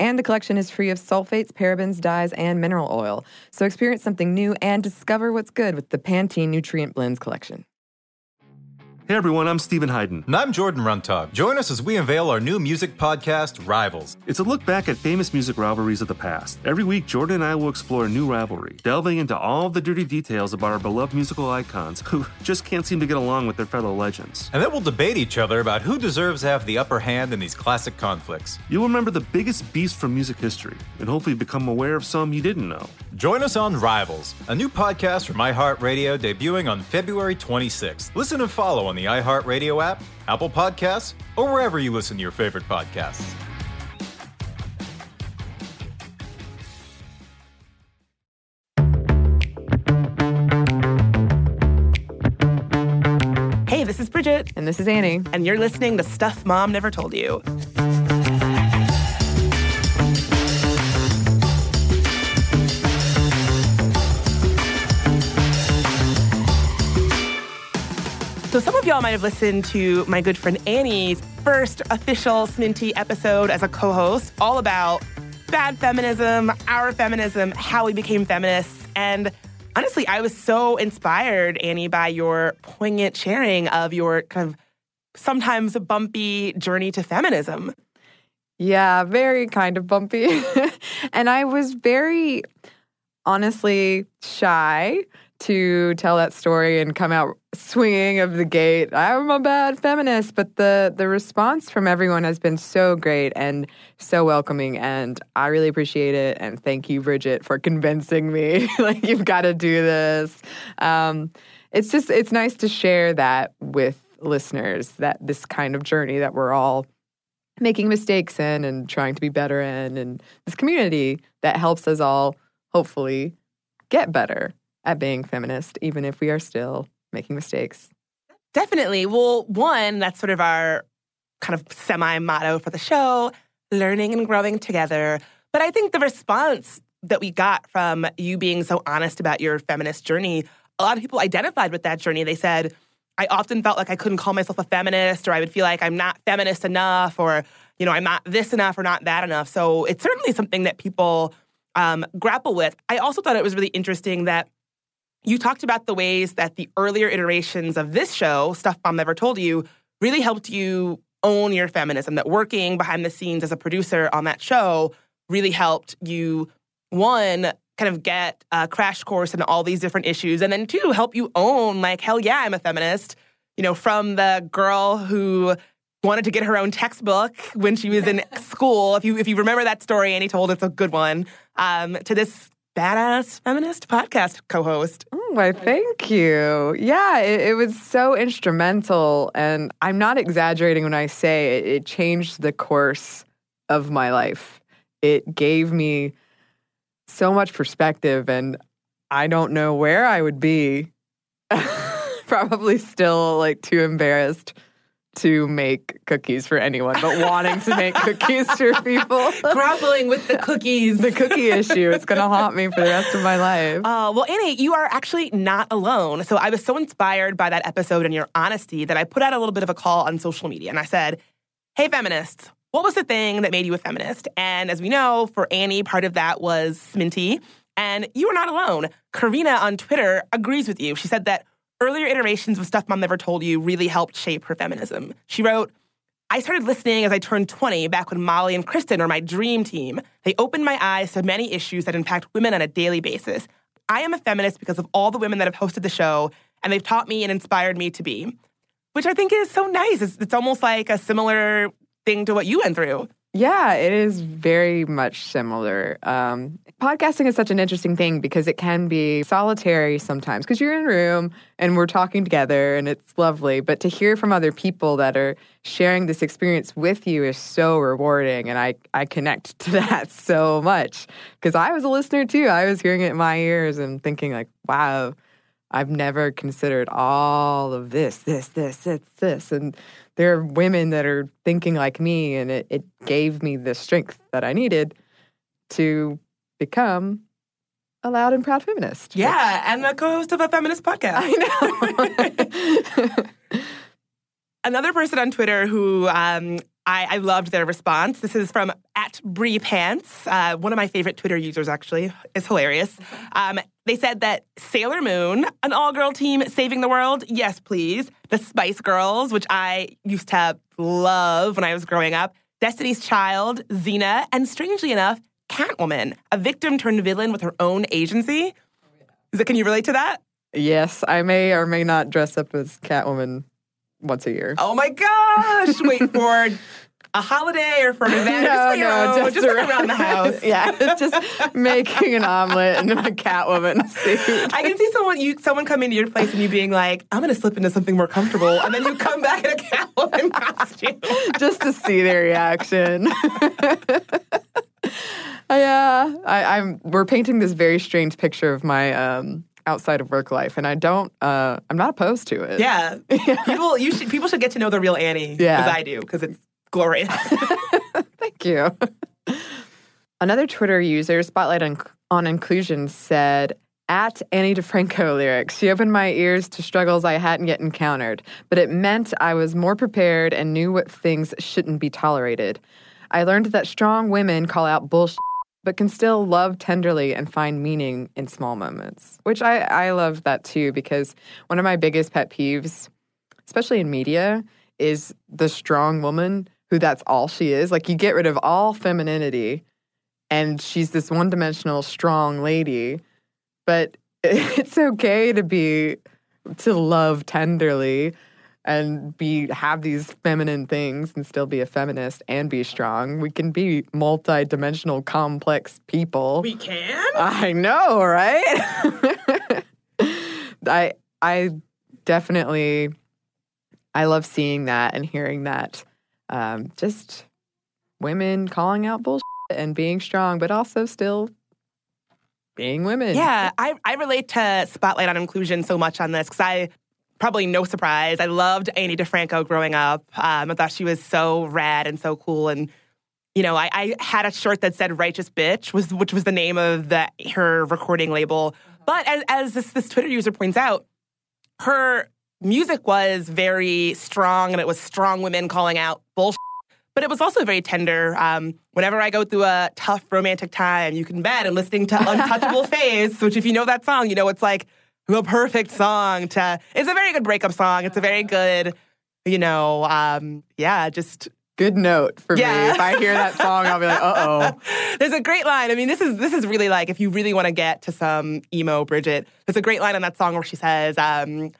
And the collection is free of sulfates, parabens, dyes, and mineral oil. So experience something new and discover what's good with the Pantene Nutrient Blends collection. Hey everyone, I'm Stephen Hayden. And I'm Jordan Runtagh. Join us as we unveil our new music podcast, Rivals. It's a look back at famous music rivalries of the past. Every week, Jordan and I will explore a new rivalry, delving into all the dirty details about our beloved musical icons who just can't seem to get along with their fellow legends. And then we'll debate each other about who deserves to have the upper hand in these classic conflicts. You'll remember the biggest beasts from music history, and hopefully become aware of some you didn't know. Join us on Rivals, a new podcast from iHeartRadio debuting on February 26th. Listen and follow on the iHeartRadio app, Apple Podcasts, or wherever you listen to your favorite podcasts. Hey, this is Bridget. And this is Annie. And you're listening to Stuff Mom Never Told You. So, some of y'all might have listened to my good friend Annie's first official Sminty episode as a co host, all about bad feminism, our feminism, how we became feminists. And honestly, I was so inspired, Annie, by your poignant sharing of your kind of sometimes bumpy journey to feminism. Yeah, very kind of bumpy. and I was very honestly shy to tell that story and come out swinging of the gate. I'm a bad feminist, but the the response from everyone has been so great and so welcoming, and I really appreciate it. And thank you, Bridget, for convincing me. like you've got to do this. Um, it's just it's nice to share that with listeners that this kind of journey that we're all making mistakes in and trying to be better in, and this community that helps us all hopefully get better at being feminist, even if we are still making mistakes. Definitely. Well, one, that's sort of our kind of semi motto for the show learning and growing together. But I think the response that we got from you being so honest about your feminist journey, a lot of people identified with that journey. They said, I often felt like I couldn't call myself a feminist, or I would feel like I'm not feminist enough, or, you know, I'm not this enough or not that enough. So it's certainly something that people um, grapple with. I also thought it was really interesting that you talked about the ways that the earlier iterations of this show, Stuff Mom Never Told You, really helped you own your feminism, that working behind the scenes as a producer on that show really helped you, one, kind of get a crash course in all these different issues, and then two, help you own, like, hell yeah, I'm a feminist. You know, from the girl who wanted to get her own textbook when she was in school. If you if you remember that story, Annie told it's a good one. Um, to this badass feminist podcast co-host. Oh, why, thank you. Yeah, it, it, was so instrumental, and I'm not exaggerating when I say it, it changed the course of my life. It gave me so much perspective, and I don't know where I would be. Probably still like too embarrassed to make cookies for anyone, but wanting to make cookies for people. Grappling with the cookies. the cookie issue. It's going to haunt me for the rest of my life. Uh, well, Annie, you are actually not alone. So I was so inspired by that episode and your honesty that I put out a little bit of a call on social media and I said, Hey, feminists, what was the thing that made you a feminist? And as we know, for Annie, part of that was Sminty. And you are not alone. Karina on Twitter agrees with you. She said that earlier iterations of Stuff Mom Never Told You really helped shape her feminism. She wrote, I started listening as I turned 20, back when Molly and Cristen were my dream team. They opened my eyes to many issues that impact women on a daily basis. I am a feminist because of all the women that have hosted the show, and they've taught me and inspired me to be, which I think is so nice. It's, it's almost like a similar thing to what you went through. Yeah, it is very much similar. Um, podcasting is such an interesting thing because it can be solitary sometimes because you're in a room and we're talking together and it's lovely. But to hear from other people that are sharing this experience with you is so rewarding. And I, I connect to that so much because I was a listener too. I was hearing it in my ears and thinking, like, wow, I've never considered all of this, this, this, this, this. And there are women that are thinking like me, and it, it gave me the strength that I needed to become a loud and proud feminist. Yeah, and the co-host of a feminist podcast. I know. Another person on Twitter who um, I, I, loved their response. This is from at Brie Pants, uh, one of my favorite Twitter users. Actually, is hilarious. Um, they said that Sailor Moon, an all-girl team saving the world, yes, please. The Spice Girls, which I used to love when I was growing up. Destiny's Child, Xena, and strangely enough, Catwoman, a victim turned villain with her own agency. Is it, can you relate to that? Yes, I may or may not dress up as Catwoman once a year. Oh my gosh! Wait for a holiday or for an event? no, just, no, know, just, just around, around the house. yeah, just making an omelet in a Catwoman suit. I can see someone you someone come into your place and you being like, "I'm going to slip into something more comfortable," and then you come back in a Catwoman costume just to see their reaction. yeah, I, am We're painting this very strange picture of my um, outside of work life, and I don't. Uh, I'm not opposed to it. Yeah, people. You should. People should get to know the real Annie. Yeah, as I do, because it's glorious. Thank you. Another Twitter user, Spotlight on, on Inclusion, said, at Ani DiFranco lyrics, she opened my ears to struggles I hadn't yet encountered, but it meant I was more prepared and knew what things shouldn't be tolerated. I learned that strong women call out bullshit, but can still love tenderly and find meaning in small moments, which I, I love that too, because one of my biggest pet peeves, especially in media, is the strong woman who that's all she is. Like you get rid of all femininity and she's this one dimensional strong lady. But it's okay to be to love tenderly and be have these feminine things and still be a feminist and be strong. We can be multi-dimensional complex people. We can? I know, right? I I definitely I love seeing that and hearing that um, just women calling out bullshit and being strong, but also still being women. Yeah, I, I relate to Spotlight on Inclusion so much on this because I probably no surprise. I loved Ani DiFranco growing up. Um, I thought she was so rad and so cool. And you know, I, I, had a shirt that said "Righteous Bitch," was which was the name of the her recording label. But as, as this, this Twitter user points out, her music was very strong and it was strong women calling out bullshit. But it was also very tender. Um, whenever I go through a tough romantic time, you can bet I'm listening to Untouchable Face, which if you know that song, you know it's like the perfect song to. It's a very good breakup song. It's a very good, you know, um, yeah, just good note for yeah. me. If I hear that song, I'll be like, uh oh. There's a great line. I mean, this is this is really like if you really want to get to some emo Bridget. There's a great line on that song where she says, um,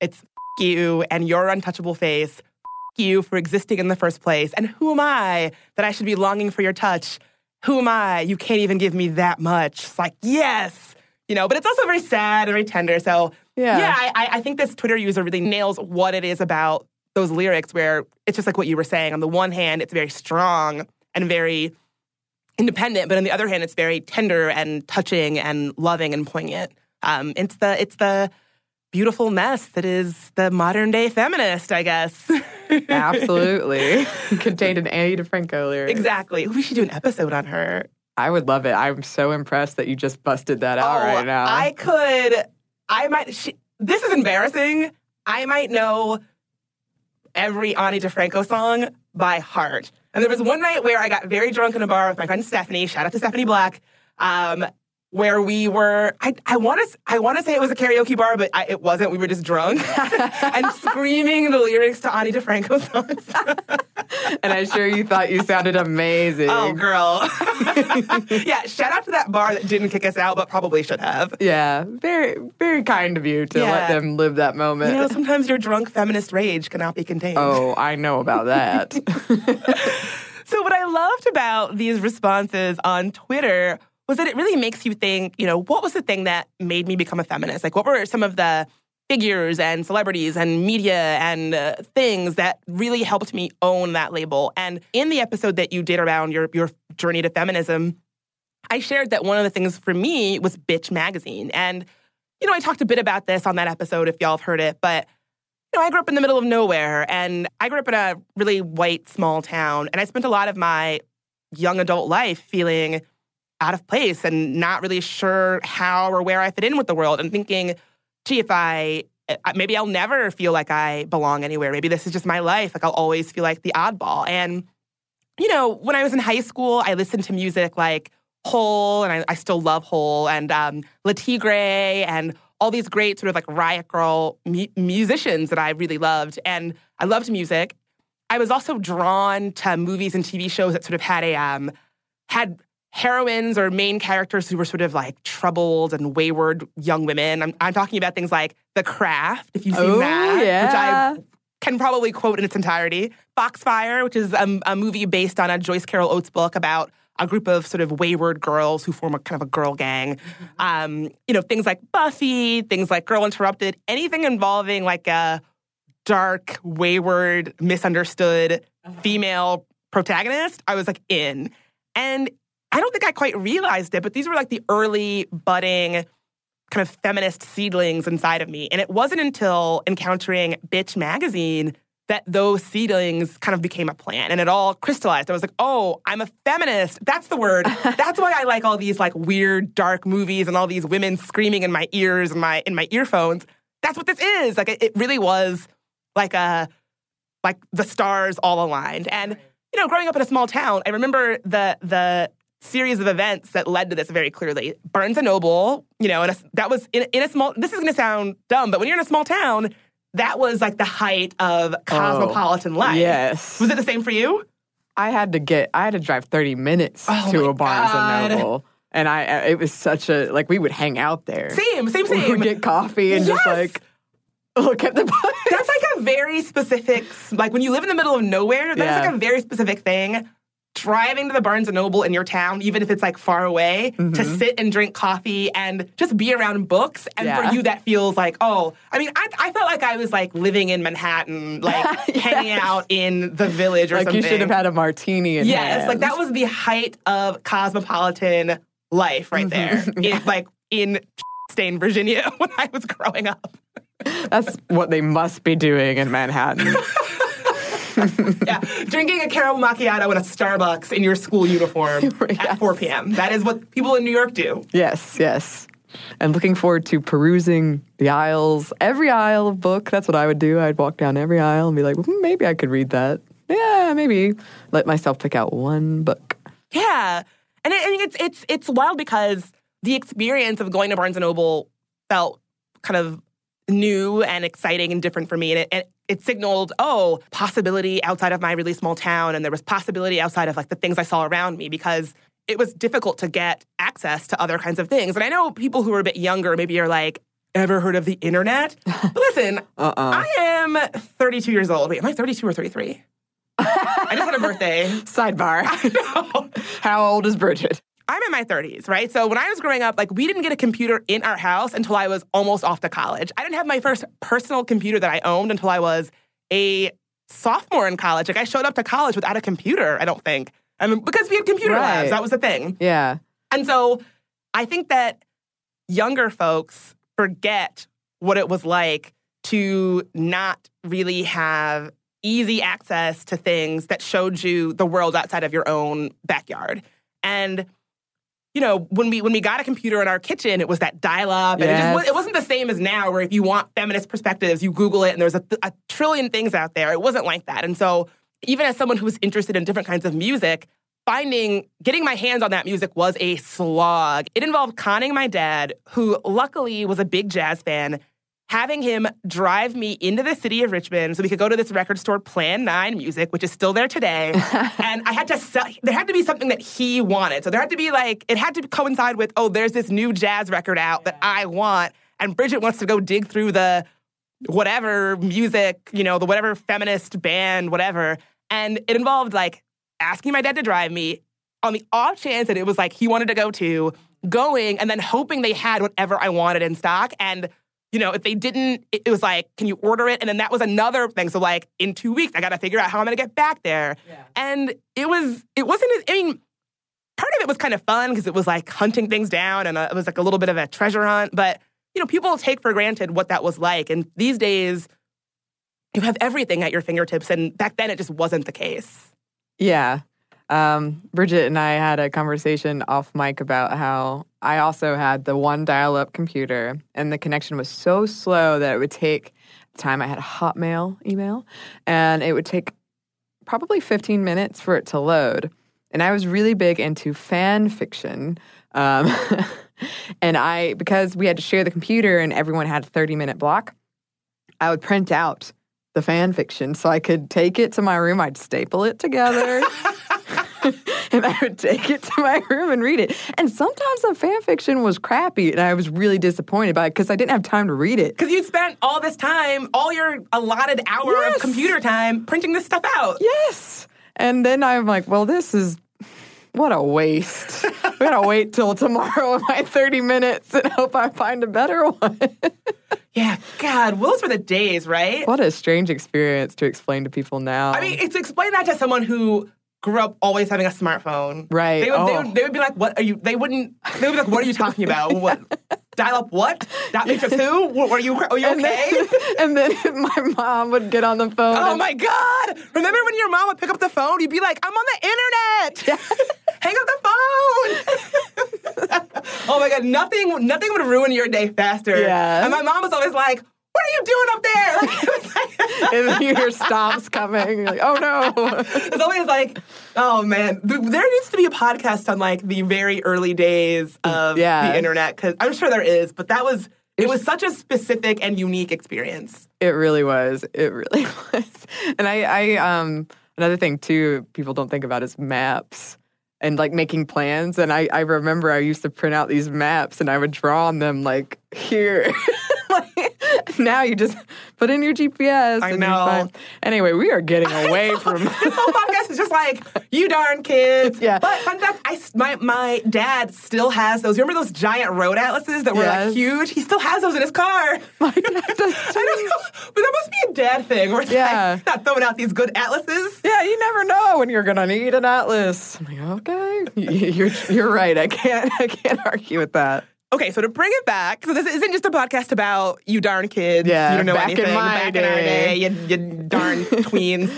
"It's you and your untouchable face. you for existing in the first place. And who am I that I should be longing for your touch? Who am I? You can't even give me that much. It's like, yes. You know, but it's also very sad and very tender. So, yeah, yeah I, I think this Twitter user really nails what it is about those lyrics where it's just like what you were saying. On the one hand, it's very strong and very independent, but on the other hand, it's very tender and touching and loving and poignant. Um, it's the it's the beautiful mess that is the modern day feminist, I guess. Absolutely. Contained in Ani DiFranco lyric. Exactly. We should do an episode on her. I would love it. I'm so impressed that you just busted that out oh, right now. I could, I might, she, this is embarrassing. I might know every Ani DiFranco song by heart. And there was one night where I got very drunk in a bar with my friend Stephanie. Shout out to Stephanie Black. Um, where we were I, I want to I want to say it was a karaoke bar but I, it wasn't. We were just drunk and screaming the lyrics to Ani DiFranco songs. And I'm sure you thought you sounded amazing. Oh girl. Yeah shout out to that bar that didn't kick us out but probably should have. Yeah very very kind of you to yeah. let them live that moment you know sometimes your drunk feminist rage cannot be contained. Oh I know about that. So what I loved about these responses on Twitter was that it really makes you think, you know, what was the thing that made me become a feminist? Like, what were some of the figures and celebrities and media and uh, things that really helped me own that label? And in the episode that you did around your, your journey to feminism, I shared that one of the things for me was Bitch Magazine. And you know, I talked a bit about this on that episode if y'all have heard it, but you know, I grew up in the middle of nowhere and I grew up in a really white small town and I spent a lot of my young adult life feeling out of place and not really sure how or where I fit in with the world and thinking, gee, if I maybe I'll never feel like I belong anywhere. Maybe this is just my life. Like I'll always feel like the oddball. And you know, when I was in high school, I listened to music like Hole, and I, I still love Hole, and um, Le Tigre, and all these great sort of like Riot Grrrl mu- musicians that I really loved. And I loved music. I was also drawn to movies and TV shows that sort of had a um, had heroines or main characters who were sort of like troubled and wayward young women. I'm, I'm talking about things like The Craft, if you've seen Oh, that, yeah. which I can probably quote in its entirety. Foxfire, which is a, a movie based on a Joyce Carol Oates book about a group of sort of wayward girls who form a kind of a girl gang. Mm-hmm. Um, you know, things like Buffy, things like Girl Interrupted, anything involving like a dark, wayward, misunderstood uh-huh. female protagonist, I was like in. And I don't think I quite realized it, but these were like the early budding kind of feminist seedlings inside of me. And it wasn't until encountering Bitch magazine that those seedlings kind of became a plan and it all crystallized. I was like, oh, I'm a feminist. That's the word. That's why I like all these like weird dark movies and all these women screaming in my ears and my in my earphones. That's what this is. Like it, it really was like a like the stars all aligned. And you know, growing up in a small town, I remember the the series of events that led to this very clearly. Barnes and Noble, you know, and that was in, in a small. This is going to sound dumb, but when you're in a small town, that was like the height of oh, cosmopolitan life. Yes. Was it the same for you? I had to get, I had to drive 30 minutes Oh to a Barnes God. and Noble. And I, it was such a, like, we would hang out there. Same, same, We same. would get coffee and just like look at the books. That's like a very specific, like when you live in the middle of nowhere, that's Yeah. like a very specific thing. Driving to the Barnes and Noble in your town, even if it's like far away, to Mm-hmm. sit and drink coffee and just be around books. And Yeah. for you, that feels like, oh, I mean, I, I felt like I was like living in Manhattan, like hanging out in the village or like something. you should have had a martini in Yes, hand. like that was the height of cosmopolitan life right there. in, like in Stain, Virginia, when I was growing up. That's what they must be doing in Manhattan. Yeah, drinking a caramel macchiato in a Starbucks in your school uniform at 4 p.m. That is what people in New York do. yes, yes. And looking forward to perusing the aisles, every aisle of book. That's what I would do. I'd walk down every aisle and be like, "Hmm, maybe I could read that. Yeah, maybe. Let myself pick out one book. Yeah, and I I think it's it's it's wild because the experience of going to Barnes and Noble felt kind of new and exciting and different for me, and it, it it signaled oh possibility outside of my really small town, and there was possibility outside of like the things I saw around me because it was difficult to get access to other kinds of things. And I know people who are a bit younger maybe are like. Ever heard of the internet? But listen, Uh-uh. I am 32 years old. Wait, am I 32 or 33? I just had a birthday. Sidebar. How old is Bridget? I'm in my 30s, right? So when I was growing up, like we didn't get a computer in our house until I was almost off to college. I didn't have my first personal computer that I owned until I was a sophomore in college. Like I showed up to college without a computer, I don't think. I mean, because we had computer labs, that was the thing. Yeah. And so I think that younger folks forget what it was like to not really have easy access to things that showed you the world outside of your own backyard. And you know, when we when we got a computer in our kitchen, it was that dial up, and it, just, it wasn't the same as now, where if you want feminist perspectives, you Google it, and there's a, a trillion things out there. It wasn't like that, and so even as someone who was interested in different kinds of music, finding getting my hands on that music was a slog. It involved conning my dad, who luckily was a big jazz fan, having him drive me into the city of Richmond so we could go to this record store, Plan 9 Music, which is still there today. and I had to sell, there had to be something that he wanted. So there had to be like, it had to coincide with, oh, there's this new jazz record out that I want. And Bridget wants to go dig through the whatever music, you know, the whatever feminist band, whatever. And it involved like asking my dad to drive me on the off chance that it was like he wanted to go to, going and then hoping they had whatever I wanted in stock. And, you know, if they didn't, it, it was like, can you order it? And then that was another thing. So, like, in two weeks, I got to figure out how I'm going to get back there. And it was, it wasn't, I mean, part of it was kind of fun because it was like hunting things down and uh it was like a little bit of a treasure hunt. But you know, people take for granted what that was like. And these days, you have everything at your fingertips. And back then, it just wasn't the case. Yeah. Um, Bridget and I had a conversation off mic about how I also had the one dial up computer and the connection was so slow that it would take time I had a Hotmail email and it would take probably 15 minutes for it to load. And I was really big into fan fiction. Um, and I, because we had to share the computer and everyone had a 30 minute block, I would print out the fan fiction so I could take it to my room. I'd staple it together. and I would take it to my room and read it. And sometimes the fan fiction was crappy, and I was really disappointed by it because I didn't have time to read it. Because you'd spent all this time, all your allotted hour Yes. of computer time, printing this stuff out. Yes. And then I'm like, well, this is what a waste. we gotta wait till tomorrow in my 30 minutes and hope I find a better one. Yeah, God, those were the days, right? what a strange experience to explain to people now. I mean, it's explain that to someone who grew up always having a smartphone. Right. They would, they, Oh. would, they would be like, "What are you?" They wouldn't. They would be like, "What are you talking about? What dial up? What dot matrix? Who? Were you? Are you and okay?" then, and then my mom would get on the phone. Oh and- my God! Remember when your mom would pick up the phone? You'd be like, "I'm on the internet. Hang up the phone." oh my God! Nothing. Nothing would ruin your day faster. Yeah. And my mom was always like, "What are you doing up there?" Like, it was like- and then you hear stops coming. You're like, oh no. It's always like, oh man, there needs to be a podcast on like the very early days of Yeah. the internet because I'm sure there is, but that was it was such a specific and unique experience. It really was. It really was. And I, I um another thing too people don't think about is maps and like making plans. And I, I remember I used to print out these maps and I would draw on them like here. now you just put in your GPS. I know. Anyway, we are getting away from This whole podcast is just like you darn kids. Yeah. But fun fact, I my my dad still has those. You remember those giant road atlases that were like huge? He still has those in his car. my dad does I don't know, but that must be a dad thing. Where it's Yeah. like not throwing out these good atlases. Yeah, you never know when you're gonna need an atlas. I'm like, okay, you're you're right. I can't I can't argue with that. Okay, so to bring it back, so this isn't just a podcast about you darn kids. Yeah, you don't know back in anything. my back in our day. day, you, you darn tweens.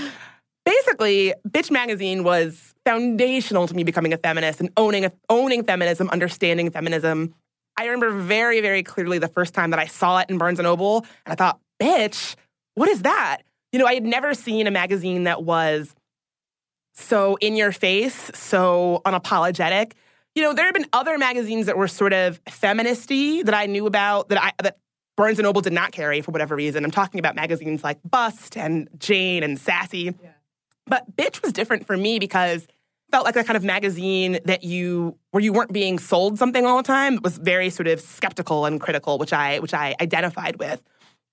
Basically, Bitch Magazine was foundational to me becoming a feminist and owning owning feminism, understanding feminism. I remember very, very clearly the first time that I saw it in Barnes and Noble, and I thought, "Bitch, what is that?" You know, I had never seen a magazine that was so in your face, so unapologetic. You know, there have been other magazines that were sort of feministy that I knew about that I that Barnes and Noble did not carry for whatever reason. I'm talking about magazines like Bust and Jane and Sassy. But Bitch was different for me because it felt like a kind of magazine that you where you weren't being sold something all the time. It was very sort of skeptical and critical, which I which I identified with.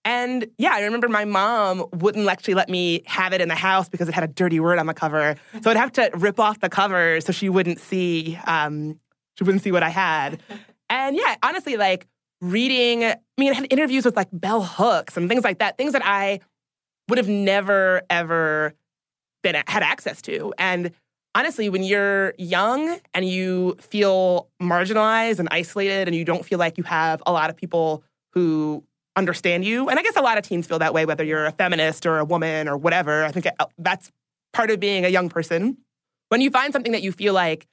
And yeah, I remember my mom wouldn't actually let me have it in the house because it had a dirty word on the cover. So I'd have to rip off the cover so she wouldn't see um, she wouldn't see what I had. And yeah, honestly, like reading, I mean, I had interviews with like Bell Hooks and things like that, things that I would have never ever been had access to. And honestly, when you're young and you feel marginalized and isolated and you don't feel like you have a lot of people who understand you, and I guess a lot of teens feel that way, whether you're a feminist or a woman or whatever. I think uh, that's part of being a young person. When you find something that you feel like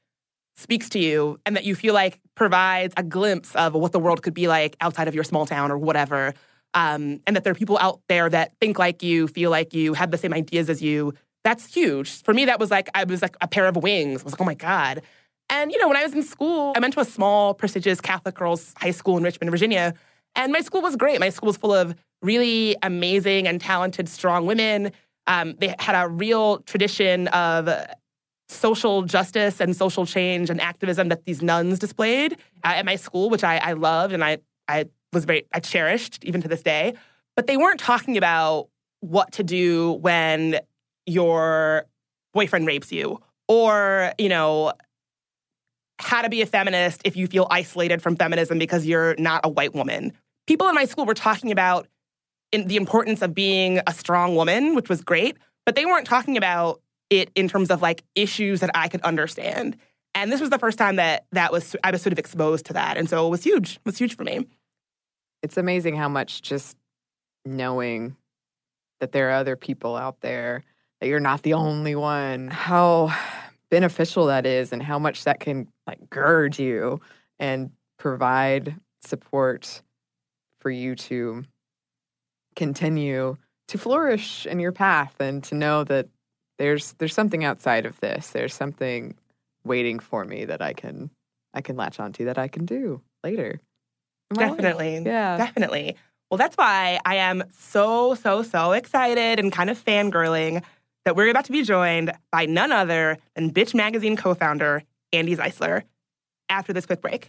speaks to you and that you feel like provides a glimpse of what the world could be like outside of your small town or whatever, um, and that there are people out there that think like you, feel like you, have the same ideas as you, that's huge. For me, that was like, I was like a pair of wings. I was like, oh my God. And, you know, when I was in school, I went to a small, prestigious Catholic girls' high school in Richmond, Virginia. And my school was great. My school was full of really amazing and talented, strong women. Um, they had a real tradition of social justice and social change and activism that these nuns displayed uh, at my school, which I, I loved and I, I was very, I cherished even to this day. But they weren't talking about what to do when your boyfriend rapes you or, you know, how to be a feminist if you feel isolated from feminism because you're not a white woman. People in my school were talking about in the importance of being a strong woman, which was great, but they weren't talking about it in terms of like issues that I could understand. And this was the first time that that was I was sort of exposed to that, and so it was huge. It was huge for me. it's amazing how much just knowing that there are other people out there, that you're not the only one, how beneficial that is and how much that can like gird you and provide support for you to continue to flourish in your path and to know that there's there's something outside of this. There's something waiting for me that I can I can latch onto that I can do later. in my life. Definitely. Yeah. Definitely. Well, that's why I am so, so, so excited and kind of fangirling that we're about to be joined by none other than Bitch Magazine co founder Andi Zeisler after this quick break.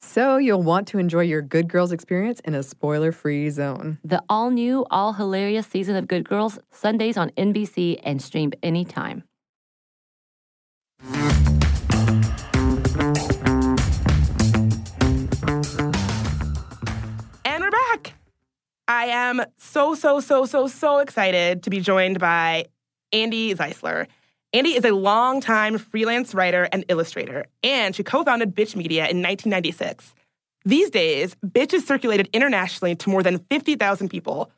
So, you'll want to enjoy your Good Girls experience in a spoiler free zone. The all new, all hilarious season of Good Girls, Sundays on NBC and streamed anytime. And we're back. I am so, so, so, so, so excited to be joined by Andi Zeisler. Andi is a longtime freelance writer and illustrator, and she co founded Bitch Media in 1996. These days, Bitch is circulated internationally to more than 50,000 people.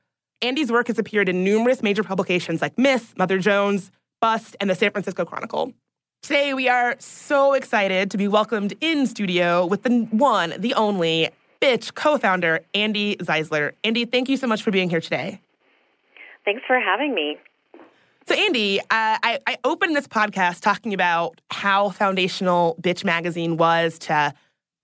Andi's work has appeared in numerous major publications like Ms., Mother Jones, Bust, and the San Francisco Chronicle. Today, we are so excited to be welcomed in studio with the one, the only Bitch co founder, Andi Zeisler. Andi, thank you so much for being here today. Thanks for having me. So, Andi, uh, I, I opened this podcast talking about how foundational Bitch Magazine was to,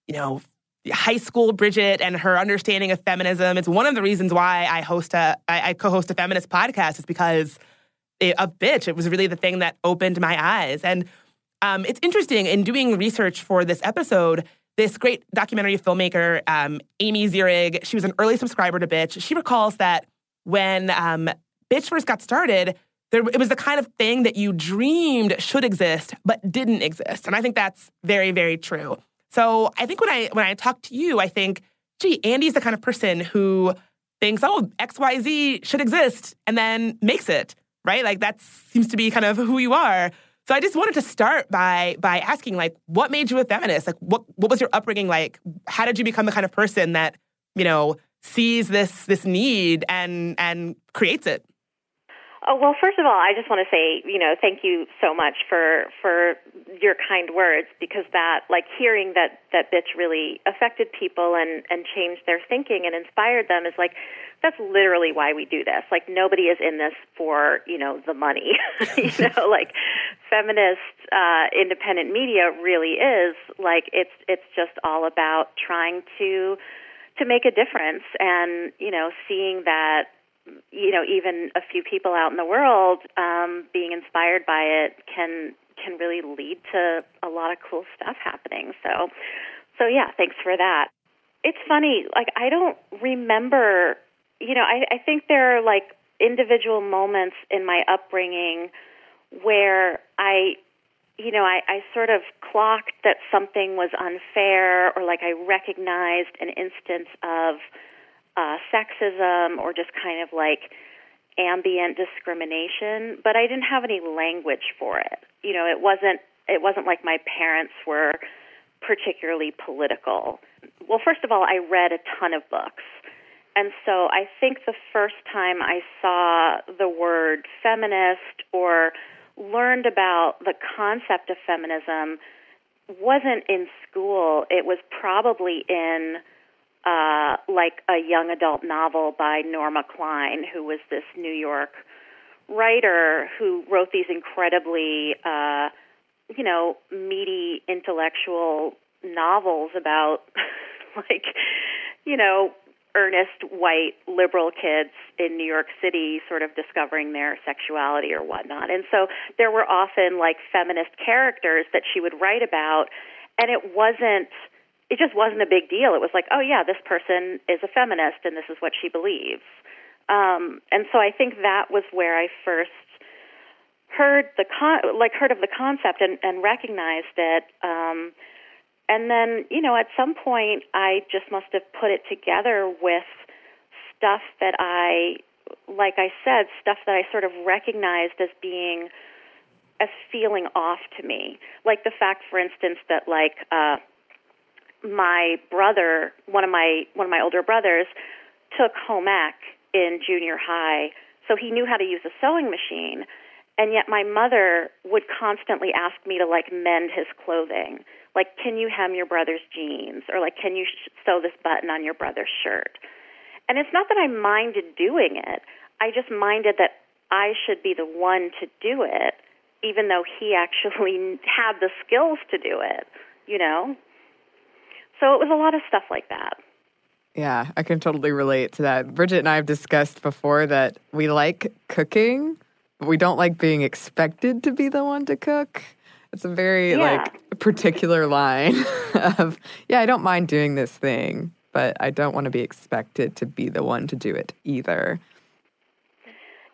you know, high school Bridget and her understanding of feminism. It's one of the reasons why I host a, I, I co-host a feminist podcast is because it, of Bitch. It was really the thing that opened my eyes. And um, it's interesting in doing research for this episode. This great documentary filmmaker, um, Amy Ziering, she was an early subscriber to Bitch. She recalls that when um, Bitch first got started, there, it was the kind of thing that you dreamed should exist but didn't exist, and I think that's very, very true. So I think when I when I talk to you, I think, gee, Andi's the kind of person who thinks, oh, X Y Z should exist, and then makes it right. Like that seems to be kind of who you are. So I just wanted to start by by asking, like, what made you a feminist? Like, what what was your upbringing like? How did you become the kind of person that you know sees this this need and and creates it? Oh, well, first of all, I just want to say, you know, thank you so much for for your kind words because that like hearing that that bitch really affected people and and changed their thinking and inspired them is like that's literally why we do this. Like nobody is in this for, you know, the money. you know, like feminist uh independent media really is like it's it's just all about trying to to make a difference and, you know, seeing that you know, even a few people out in the world um, being inspired by it can can really lead to a lot of cool stuff happening. So, So yeah, thanks for that. It's funny, like I don't remember. You know, I, I think there are like individual moments in my upbringing where I you know, I, I sort of clocked that something was unfair or like I recognized an instance of uh, sexism or just kind of like ambient discrimination, but I didn't have any language for it. You know, it wasn't it wasn't like my parents were particularly political. Well, first of all, I read a ton of books. And so I think the first time I saw the word feminist or learned about the concept of feminism wasn't in school. It was probably in uh, like a young adult novel by Norma Klein, who was this New York writer who wrote these incredibly, uh, you know, meaty intellectual novels about like, you know, earnest white liberal kids in New York City sort of discovering their sexuality or whatnot. And so there were often like feminist characters that she would write about, and it wasn't, it just wasn't a big deal. It was like, oh yeah, this person is a feminist and this is what she believes. Um, and so I think that was where I first heard the con- like heard of the concept and, and recognized it. Um, and then, you know, at some point, I just must have put it together with stuff that I, like I said, stuff that I sort of recognized as being, as feeling off to me. Like the fact, for instance, that like, uh, my brother, one of my one of my older brothers, took home ec in junior high, so he knew how to use a sewing machine. And yet, my mother would constantly ask me to like mend his clothing. Like can you hem your brother's jeans? or like can you sh- sew this button on your brother's shirt? And it's not that i minded doing it. I just minded that i should be the one to do it even though he actually had the skills to do it you know so it was a lot of stuff like that yeah i can totally relate to that bridget and i have discussed before that we like cooking but we don't like being expected to be the one to cook it's a very yeah. like particular line of yeah, I don't mind doing this thing, but I don't want to be expected to be the one to do it either.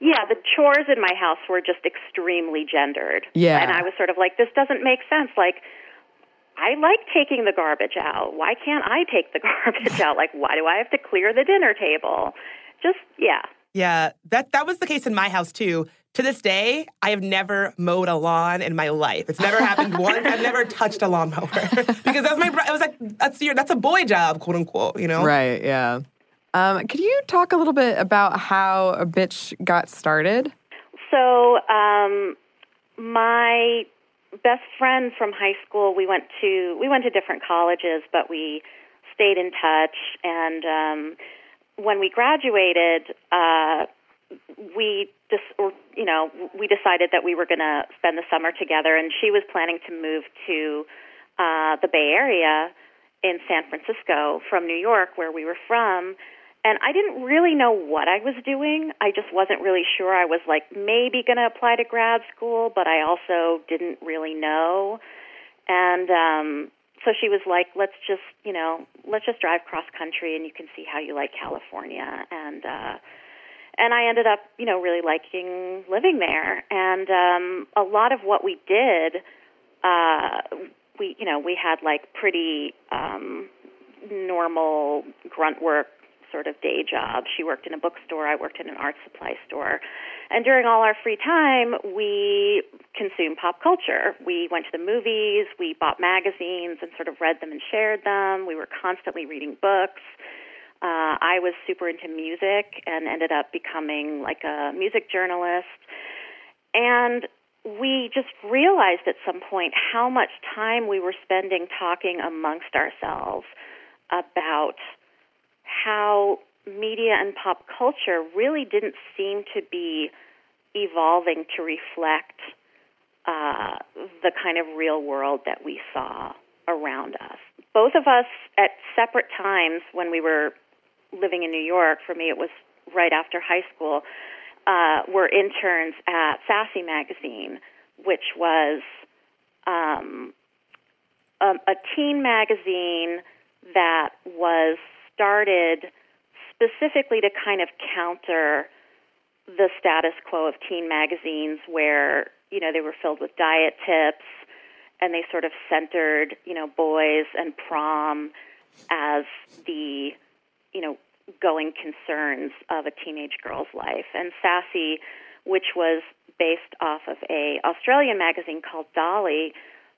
Yeah, the chores in my house were just extremely gendered. Yeah. And I was sort of like, this doesn't make sense. Like, I like taking the garbage out. Why can't I take the garbage out? Like, why do I have to clear the dinner table? Just, yeah. Yeah, that, that was the case in my house too to this day, I have never mowed a lawn in my life. It's never happened once. I've never touched a lawnmower because that's my. I was like, that's your, that's a boy job, quote unquote. You know, right? Yeah. Um, could you talk a little bit about how a bitch got started? So, um, my best friend from high school, we went to we went to different colleges, but we stayed in touch. And um, when we graduated, uh, we just, or, you know, we decided that we were going to spend the summer together, and she was planning to move to uh, the Bay Area in San Francisco from New York, where we were from. And I didn't really know what I was doing. I just wasn't really sure. I was like maybe going to apply to grad school, but I also didn't really know. And um, so she was like, "Let's just, you know, let's just drive cross country, and you can see how you like California." And uh, and I ended up, you know, really liking living there. And um, a lot of what we did, uh, we, you know, we had like pretty um, normal grunt work sort of day job. She worked in a bookstore. I worked in an art supply store. And during all our free time, we consumed pop culture. We went to the movies, we bought magazines and sort of read them and shared them. We were constantly reading books uh, I was super into music and ended up becoming like a music journalist. And we just realized at some point how much time we were spending talking amongst ourselves about how media and pop culture really didn't seem to be evolving to reflect uh, the kind of real world that we saw around us. Both of us, at separate times when we were living in New York, for me it was right after high school, uh, were interns at Sassy Magazine, which was um, a, a teen magazine that was started specifically to kind of counter the status quo of teen magazines where, you know, they were filled with diet tips and they sort of centered, you know, boys and prom as the, you know, going concerns of a teenage girl's life. And Sassy, which was based off of a Australian magazine called Dolly,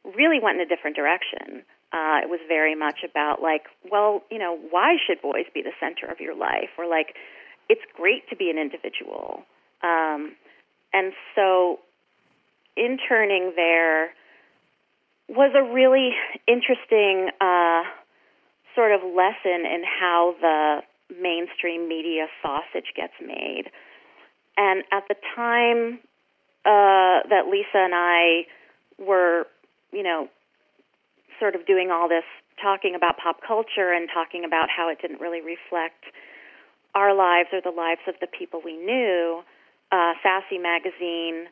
really went in a different direction. Uh, it was very much about like, well, you know, why should boys be the center of your life? Or like, it's great to be an individual. Um, and so, interning there was a really interesting uh, sort of lesson in how the mainstream media sausage gets made. And at the time uh, that Lisa and I were, you know, sort of doing all this talking about pop culture and talking about how it didn't really reflect our lives or the lives of the people we knew, uh, Sassy Magazine,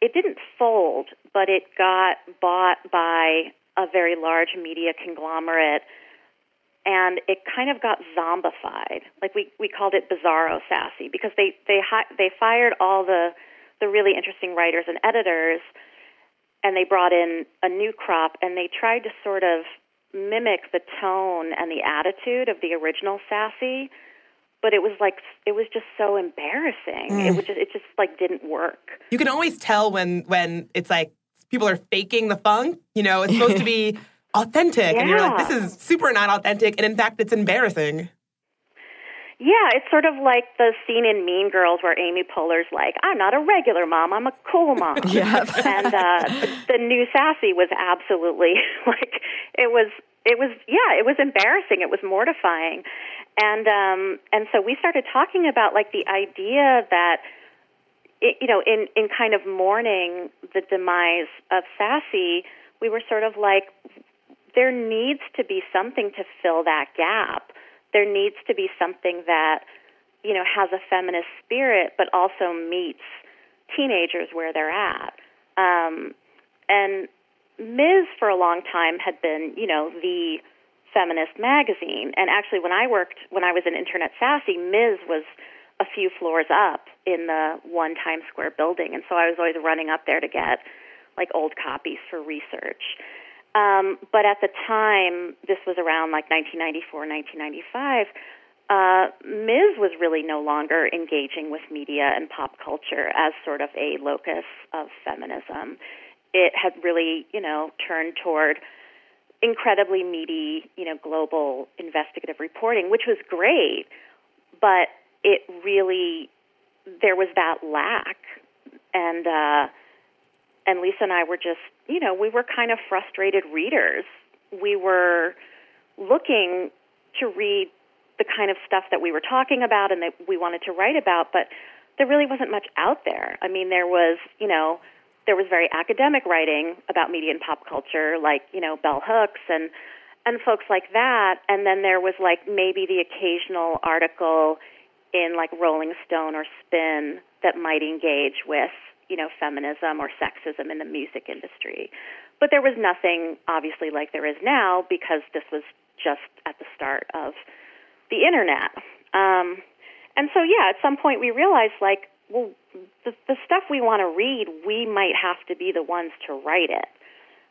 it didn't fold, but it got bought by a very large media conglomerate and it kind of got zombified. Like we we called it bizarro sassy because they they hi- they fired all the the really interesting writers and editors, and they brought in a new crop, and they tried to sort of mimic the tone and the attitude of the original sassy. But it was like it was just so embarrassing. Mm. It was just it just like didn't work. You can always tell when when it's like people are faking the funk. You know, it's supposed to be authentic. Yeah. And you're like, this is super not authentic. And in fact, it's embarrassing. Yeah, it's sort of like the scene in Mean Girls where Amy Poehler's like, "I'm not a regular mom, I'm a cool mom." yeah, and uh, the, the new sassy was absolutely like it was. It was yeah, it was embarrassing. It was mortifying, and um, and so we started talking about like the idea that it, you know in in kind of mourning the demise of sassy, we were sort of like there needs to be something to fill that gap. There needs to be something that, you know, has a feminist spirit, but also meets teenagers where they're at. Um, and Ms. for a long time had been, you know, the feminist magazine. And actually, when I worked, when I was in Internet Sassy, Ms. was a few floors up in the one Times Square building. And so I was always running up there to get like old copies for research. Um, but at the time, this was around like 1994, 1995. Uh, Ms. was really no longer engaging with media and pop culture as sort of a locus of feminism. It had really, you know, turned toward incredibly meaty, you know, global investigative reporting, which was great, but it really there was that lack, and uh, and Lisa and I were just, you know, we were kind of frustrated readers. We were looking to read the kind of stuff that we were talking about and that we wanted to write about, but there really wasn't much out there. I mean, there was, you know, there was very academic writing about media and pop culture, like, you know, Bell Hooks and and folks like that, and then there was like maybe the occasional article in like Rolling Stone or Spin that might engage with you know, feminism or sexism in the music industry. But there was nothing, obviously, like there is now because this was just at the start of the internet. Um, and so, yeah, at some point we realized, like, well, the, the stuff we want to read, we might have to be the ones to write it.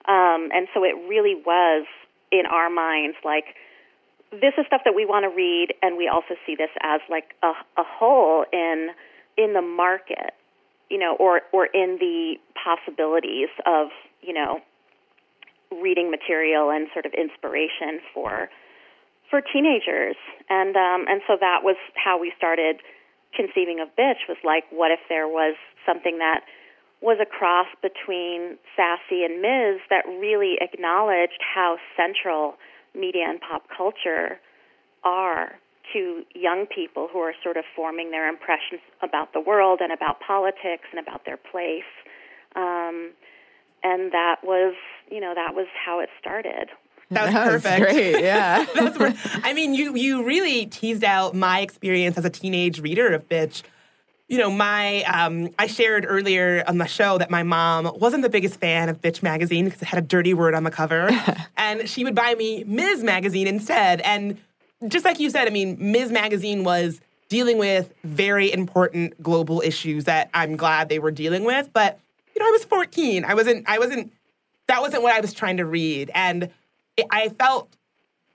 Um, and so it really was, in our minds, like, this is stuff that we want to read, and we also see this as like a, a hole in in the market you know, or or in the possibilities of you know reading material and sort of inspiration for for teenagers, and um, and so that was how we started conceiving of Bitch. Was like, what if there was something that was a cross between Sassy and Ms. that really acknowledged how central media and pop culture are to young people who are sort of forming their impressions about the world and about politics and about their place. Um, and that was, you know, that was how it started. That was that perfect. great, yeah. That's I mean, you you really teased out my experience as a teenage reader of Bitch. you know, my um, I shared earlier on the show that my mom wasn't the biggest fan of Bitch magazine because it had a dirty word on the cover, and she would buy me Ms. magazine instead. And just like you said, I mean, Ms. magazine was dealing with very important global issues that I'm glad they were dealing with. But you know, I was 14. I wasn't. I wasn't. That wasn't what I was trying to read, and it, I felt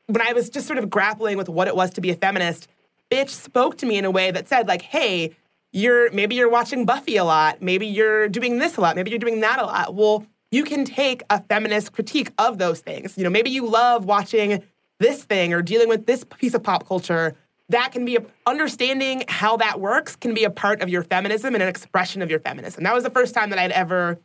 when I was just sort of grappling with what it was to be a feminist. Bitch spoke to me in a way that said, like, hey you're maybe you're watching Buffy a lot, maybe you're doing this a lot, maybe you're doing that a lot. Well, you can take a feminist critique of those things. You know, maybe you love watching this thing or dealing with this piece of pop culture. That can be a, understanding how that works can be a part of your feminism and an expression of your feminism. That was the first time that I'd ever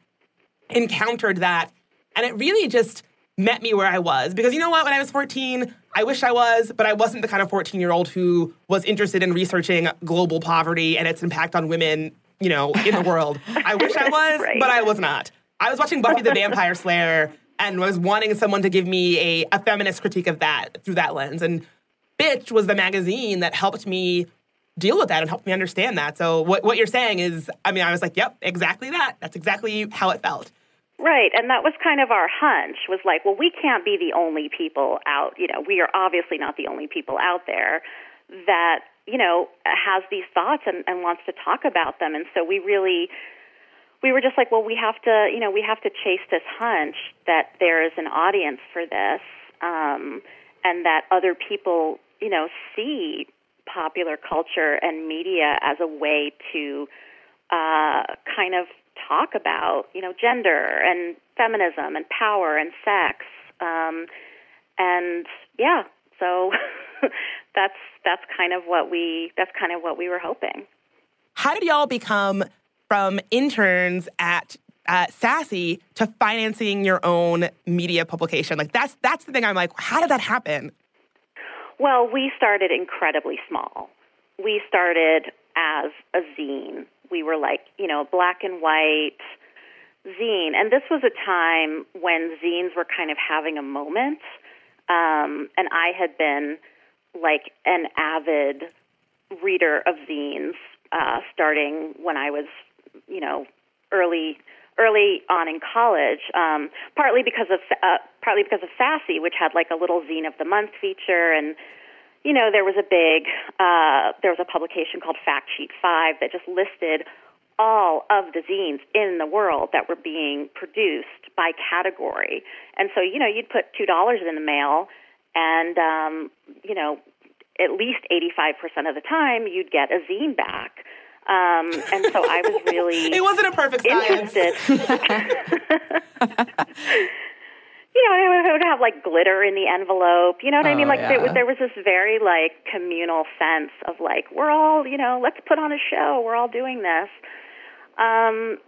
encountered that. And it really just met me where I was. Because you know what? When I was 14, I wish I was, but I wasn't the kind of 14 year old who was interested in researching global poverty and its impact on women, you know, in the world. I wish I was, right. but I was not. I was watching Buffy the Vampire Slayer and was wanting someone to give me a, a feminist critique of that through that lens. And Bitch was the magazine that helped me deal with that and helped me understand that. So what, what you're saying is, I mean, I was like, yep, exactly that. That's exactly how it felt. Right, and that was kind of our hunch was like, well, we can't be the only people out, you know, we are obviously not the only people out there that, you know, has these thoughts and, and wants to talk about them. And so we really we were just like, well, we have to, you know, we have to chase this hunch that there is an audience for this, um, and that other people, you know, see popular culture and media as a way to uh, kind of talk about, you know, gender and feminism and power and sex. Um, and yeah, so that's that's kind of what we that's kind of what we were hoping. How did y'all become from interns at uh, Sassy to financing your own media publication? Like that's that's the thing. I'm like, how did that happen? Well, we started incredibly small. We started as a zine we were like, you know, black and white zine. And this was a time when zines were kind of having a moment. Um, and I had been like an avid reader of zines uh, starting when I was, you know, early early on in college, um, partly because of uh, partly because of Sassy, which had like a little zine of the month feature, and you know, there was a big, uh, there was a publication called Fact Sheet 5 that just listed all of the zines in the world that were being produced by category. And so, you know, you'd put $2 in the mail and, um, you know, at least 85% of the time you'd get a zine back. Um, and so I was really it wasn't a perfect interested. you know, it would have like glitter in the envelope. You know what oh, I mean? Like yeah. there, there was this very like communal sense of like we're all, you know, let's put on a show. We're all doing this. Um,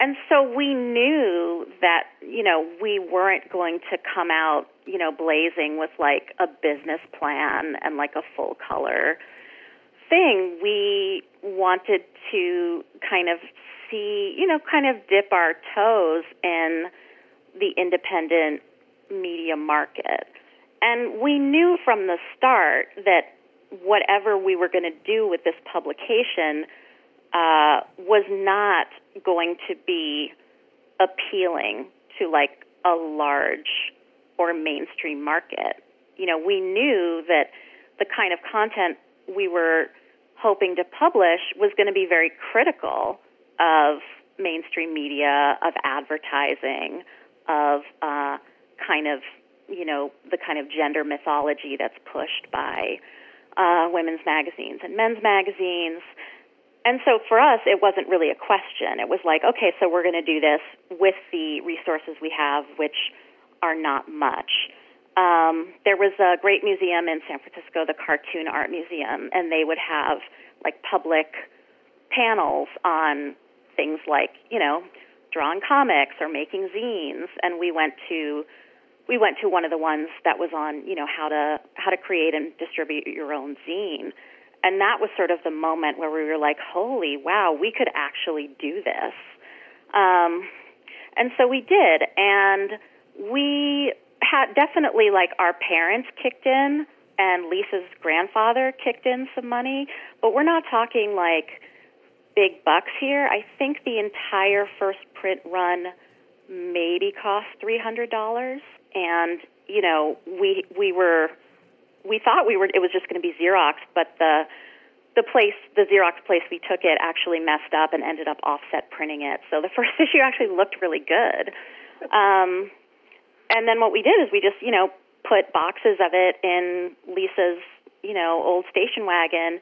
and so we knew that you know we weren't going to come out you know blazing with like a business plan and like a full color thing. We wanted to kind of see, you know, kind of dip our toes in the independent media market. And we knew from the start that whatever we were going to do with this publication uh, was not going to be appealing to like a large or mainstream market. You know, we knew that the kind of content we were hoping to publish was going to be very critical of mainstream media, of advertising, of uh, kind of, you know, the kind of gender mythology that's pushed by uh, women's magazines and men's magazines. And so for us, it wasn't really a question. It was like, okay, so we're going to do this with the resources we have, which are not much. Um, there was a great museum in San Francisco, the Cartoon Art Museum, and they would have like public panels on things like, you know, drawing comics or making zines and we went to we went to one of the ones that was on you know how to how to create and distribute your own zine. And that was sort of the moment where we were like holy wow we could actually do this. Um, and so we did and we had definitely like our parents kicked in and lisa's grandfather kicked in some money but we're not talking like big bucks here. I think the entire first print run maybe cost three hundred dollars, and you know we we were we thought we were it was just going to be Xerox, but the the place the Xerox place we took it actually messed up and ended up offset printing it. So the first issue actually looked really good. Um, and then what we did is we just you know put boxes of it in Lisa's you know old station wagon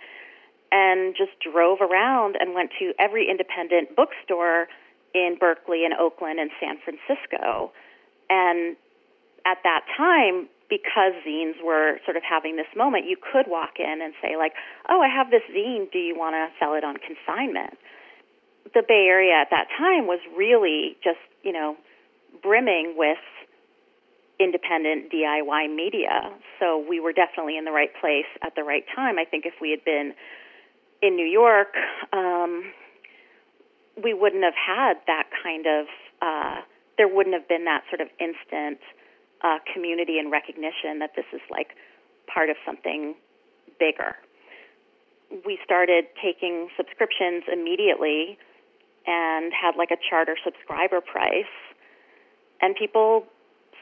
and just drove around and went to every independent bookstore in Berkeley and Oakland and San Francisco. And at that time, because zines were sort of having this moment, you could walk in and say, like, oh, I have this zine. Do you want to sell it on consignment? The Bay Area at that time was really just, you know, brimming with independent DIY media. So we were definitely in the right place at the right time. I think if we had been in New York, um, we wouldn't have had that kind of, uh, there wouldn't have been that sort of instant uh, community and recognition that this is like part of something bigger. We started taking subscriptions immediately and had like a charter subscriber price, and people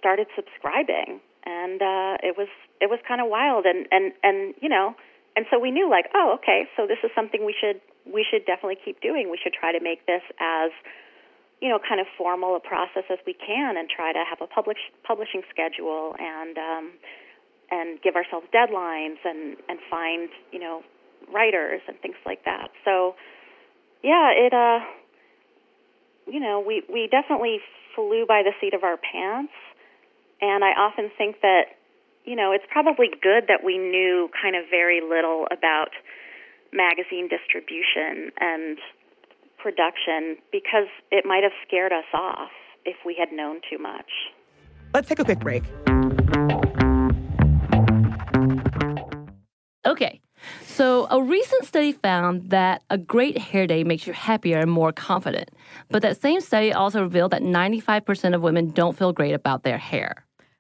started subscribing, and uh, it was it was kind of wild, and and and you know, and so we knew like, oh, okay, so this is something we should we should definitely keep doing. We should try to make this as you know, kind of formal a process as we can, and try to have a publish publishing schedule and um, and give ourselves deadlines and and find you know writers and things like that. So yeah, it uh, you know, we we definitely flew by the seat of our pants, and I often think that you know it's probably good that we knew kind of very little about magazine distribution and production because it might have scared us off if we had known too much. Let's take a quick break. Okay. So, a recent study found that a great hair day makes you happier and more confident. But that same study also revealed that 95% of women don't feel great about their hair.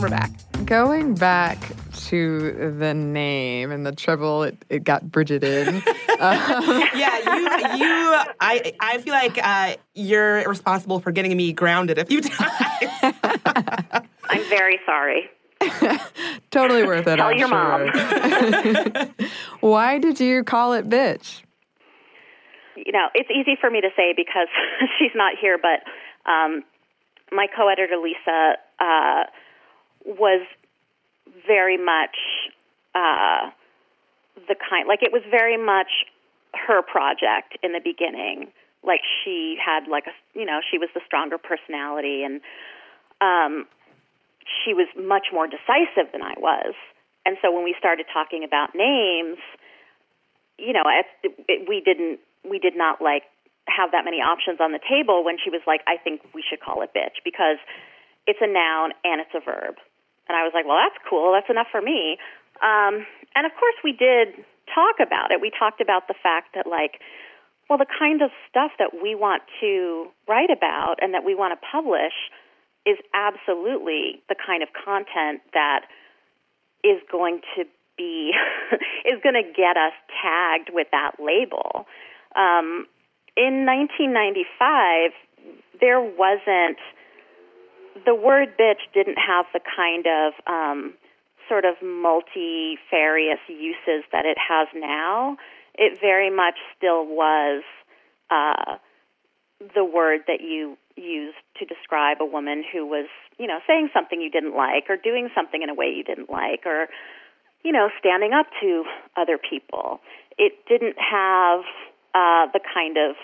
And we're back. Going back to the name and the trouble it, it got Bridget in. um, yeah, you, you, I, I feel like uh, you're responsible for getting me grounded a few times. I'm very sorry. totally worth it. Tell I'm your sure. mom. Why did you call it bitch? You know, it's easy for me to say because she's not here, but um, my co-editor Lisa uh, was very much uh, the kind, like it was very much her project in the beginning. Like she had like a, you know, she was the stronger personality, and um, she was much more decisive than I was. And so when we started talking about names, you know, it, it, we didn't, we did not like have that many options on the table when she was like, I think we should call it bitch because it's a noun and it's a verb. And I was like, well, that's cool. That's enough for me. Um, and of course, we did talk about it. We talked about the fact that, like, well, the kind of stuff that we want to write about and that we want to publish is absolutely the kind of content that is going to be is going to get us tagged with that label. Um, in 1995, there wasn't the word bitch didn't have the kind of um, sort of multifarious uses that it has now. It very much still was uh, the word that you used to describe a woman who was, you know, saying something you didn't like or doing something in a way you didn't like or, you know, standing up to other people. It didn't have uh, the kind of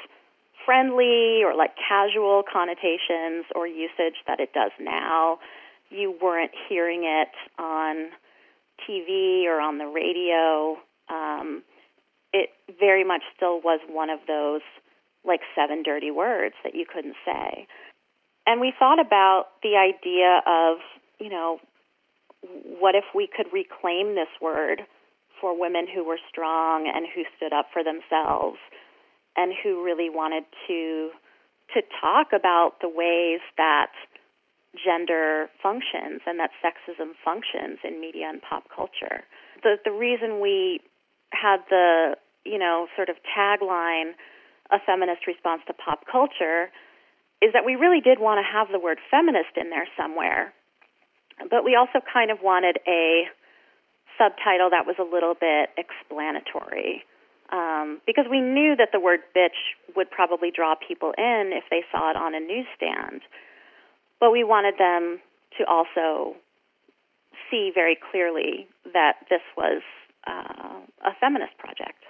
friendly or like casual connotations or usage that it does now. You weren't hearing it on TV or on the radio. Um, it very much still was one of those like seven dirty words that you couldn't say. And we thought about the idea of, you know, what if we could reclaim this word for women who were strong and who stood up for themselves and who really wanted to to talk about the ways that gender functions and that sexism functions in media and pop culture. The the reason we had the, you know, sort of tagline a feminist response to pop culture is that we really did want to have the word feminist in there somewhere. But we also kind of wanted a subtitle that was a little bit explanatory. Um, because we knew that the word bitch would probably draw people in if they saw it on a newsstand. But we wanted them to also see very clearly that this was uh, a feminist project.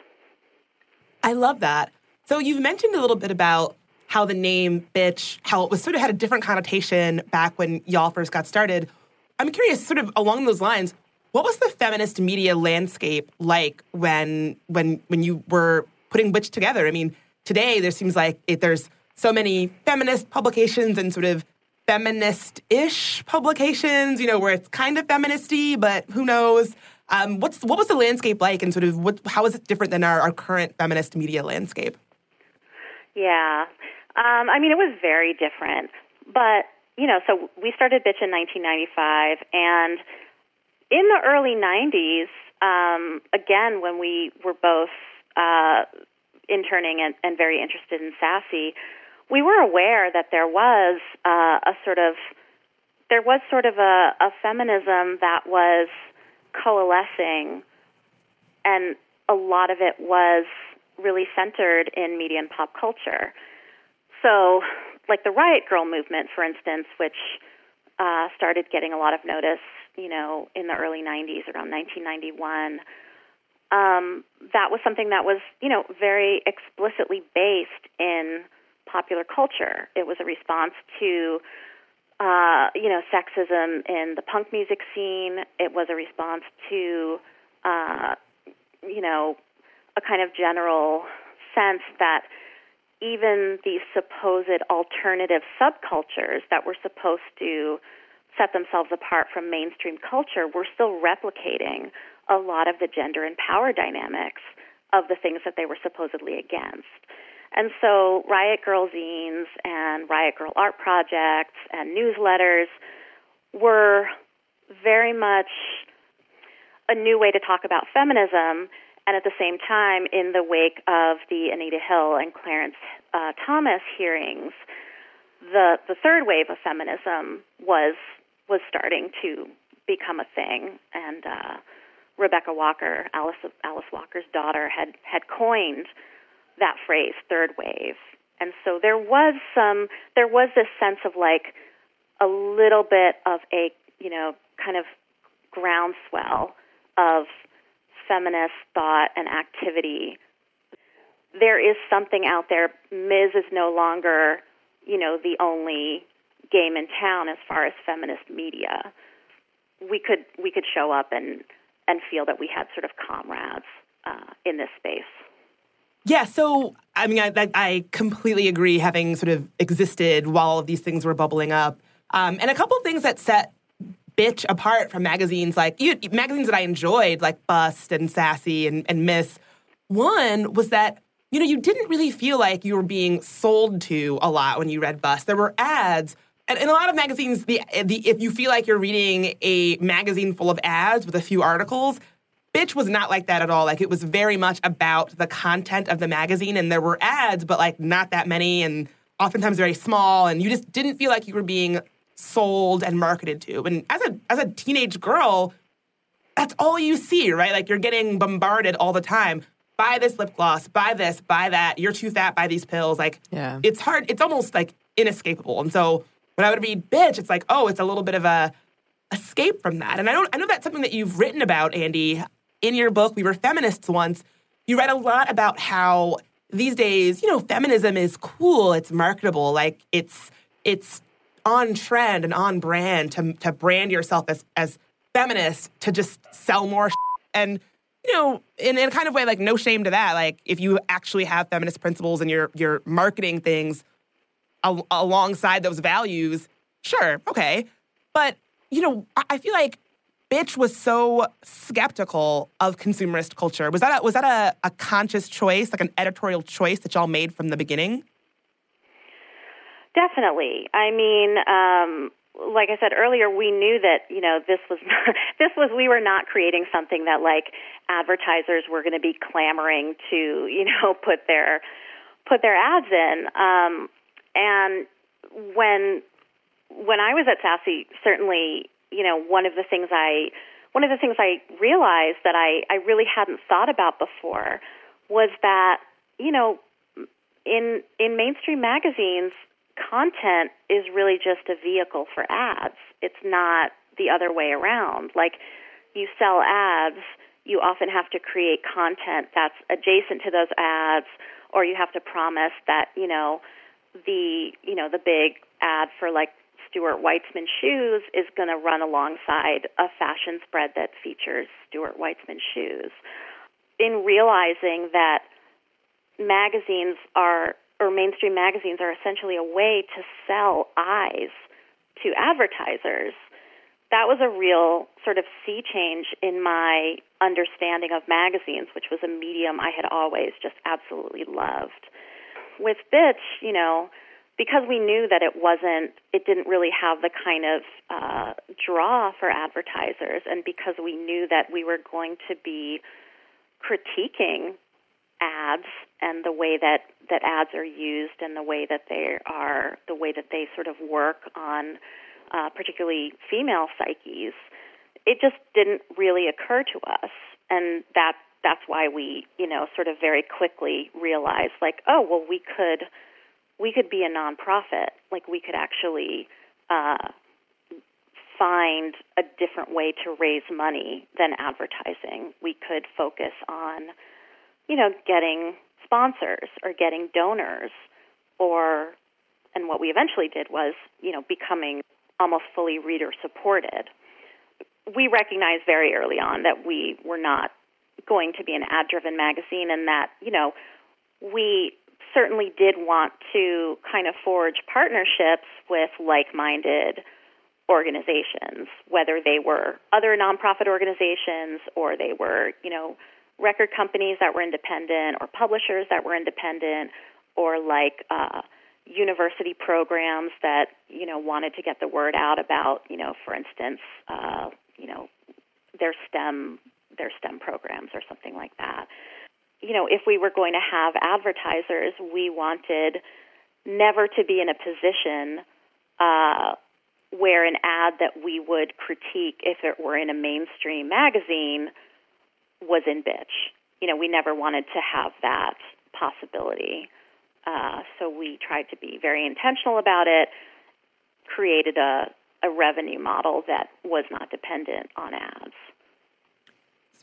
I love that. So you've mentioned a little bit about how the name bitch, how it was sort of had a different connotation back when y'all first got started. I'm curious, sort of along those lines, what was the feminist media landscape like when when when you were putting bitch together? I mean, today there seems like it, there's so many feminist publications and sort of feminist-ish publications, you know, where it's kind of feministy, but who knows? Um, what's what was the landscape like, and sort of what how is it different than our, our current feminist media landscape? Yeah. Um, I mean, it was very different. But, you know, so we started Bitch in 1995, and in the early 90s, um, again, when we were both uh, interning and, and very interested in Sassy, we were aware that there was uh, a sort of there was sort of a, a feminism that was coalescing, and a lot of it was really centered in media and pop culture. So, like the Riot Grrrl movement, for instance, which uh, started getting a lot of notice, you know, in the early 90s, around 1991. Um, that was something that was, you know, very explicitly based in popular culture. It was a response to, uh, you know, sexism in the punk music scene. It was a response to, uh, you know, a kind of general sense that even these supposed alternative subcultures that were supposed to set themselves apart from mainstream culture were still replicating a lot of the gender and power dynamics of the things that they were supposedly against. And so Riot Grrrl zines and Riot Grrrl art projects and newsletters were very much a new way to talk about feminism and at the same time, in the wake of the Anita Hill and Clarence uh, Thomas hearings, the the third wave of feminism was was starting to become a thing, and uh, Rebecca Walker, Alice Alice Walker's daughter, had had coined that phrase, third wave. And so there was some there was this sense of like a little bit of a you know kind of groundswell of feminist thought and activity, there is something out there. Ms. is no longer, you know, the only game in town as far as feminist media. We could we could show up and and feel that we had sort of comrades uh, in this space. Yeah, so I mean, I, I, completely agree. Having sort of existed while all of these things were bubbling up, um, and a couple things that set bitch apart from magazines like you, magazines that I enjoyed, like Bust and Sassy and, and Ms. One was that you know you didn't really feel like you were being sold to a lot when you read Bust. There were ads, And in a lot of magazines, the, the if you feel like you're reading a magazine full of ads with a few articles, Bitch was not like that at all. Like it was very much about the content of the magazine, and there were ads, but like not that many, and oftentimes very small, and you just didn't feel like you were being sold and marketed to. And as a as a teenage girl, that's all you see, right? Like you're getting bombarded all the time. Buy this lip gloss, buy this, buy that. You're too fat, buy these pills. Like Yeah. it's hard, it's almost like inescapable. And so when I would read bitch, it's like, oh, it's a little bit of a escape from that. And I don't I know that's something that you've written about, Andi, in your book, We Were Feminists once. You write a lot about how these days, you know, feminism is cool, it's marketable, like it's it's on trend and on brand to to brand yourself as as feminist to just sell more and you know in, in a kind of way like no shame to that like if you actually have feminist principles and you're you're marketing things al- alongside those values sure okay but you know I, I feel like bitch was so skeptical of consumerist culture was that a, was that a, a conscious choice like an editorial choice that y'all made from the beginning Definitely. I mean, um, like I said earlier, we knew that you know this was this was we were not creating something that like advertisers were going to be clamoring to you know put their put their ads in. Um, and when when I was at Sassy, certainly you know one of the things I one of the things I realized that I I really hadn't thought about before was that you know in in mainstream magazines content is really just a vehicle for ads. It's not the other way around. Like you sell ads, you often have to create content that's adjacent to those ads or you have to promise that, you know, the, you know, the big ad for like Stuart Weitzman shoes is going to run alongside a fashion spread that features Stuart Weitzman shoes. In realizing that magazines are or mainstream magazines are essentially a way to sell eyes to advertisers. That was a real sort of sea change in my understanding of magazines, which was a medium I had always just absolutely loved. With Bitch, you know, because we knew that it wasn't, it didn't really have the kind of uh, draw for advertisers, and because we knew that we were going to be critiquing ads and the way that that ads are used and the way that they are the way that they sort of work on uh, particularly female psyches it just didn't really occur to us. And that that's why we you know sort of very quickly realized like oh well we could we could be a nonprofit like we could actually uh, find a different way to raise money than advertising we could focus on you know, getting sponsors or getting donors or and what we eventually did was, you know, becoming almost fully reader supported. We recognized very early on that we were not going to be an ad driven magazine and that, you know, we certainly did want to kind of forge partnerships with like minded organizations, whether they were other nonprofit organizations or they were, you know, record companies that were independent or publishers that were independent or like uh, university programs that you know wanted to get the word out about you know for instance uh, you know their STEM their STEM programs or something like that. You know, if we were going to have advertisers, we wanted never to be in a position uh, where an ad that we would critique if it were in a mainstream magazine was in bitch. You know, we never wanted to have that possibility. Uh, so we tried to be very intentional about it, created a, a revenue model that was not dependent on ads.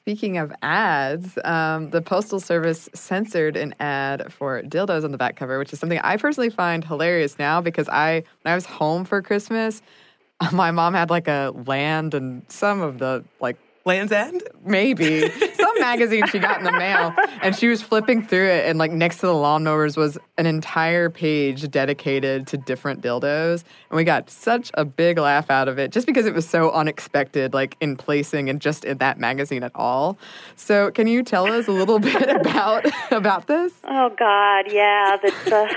Speaking of ads, um, the Postal Service censored an ad for dildos on the back cover, which is something I personally find hilarious now because I, when I was home for Christmas, my mom had like a land and some of the like Land's End? maybe some magazine she got in the mail and she was flipping through it and like next to the lawnmowers was an entire page dedicated to different dildos and we got such a big laugh out of it just because it was so unexpected like in placing and just in that magazine at all so can you tell us a little bit about about this Oh God, yeah, the the,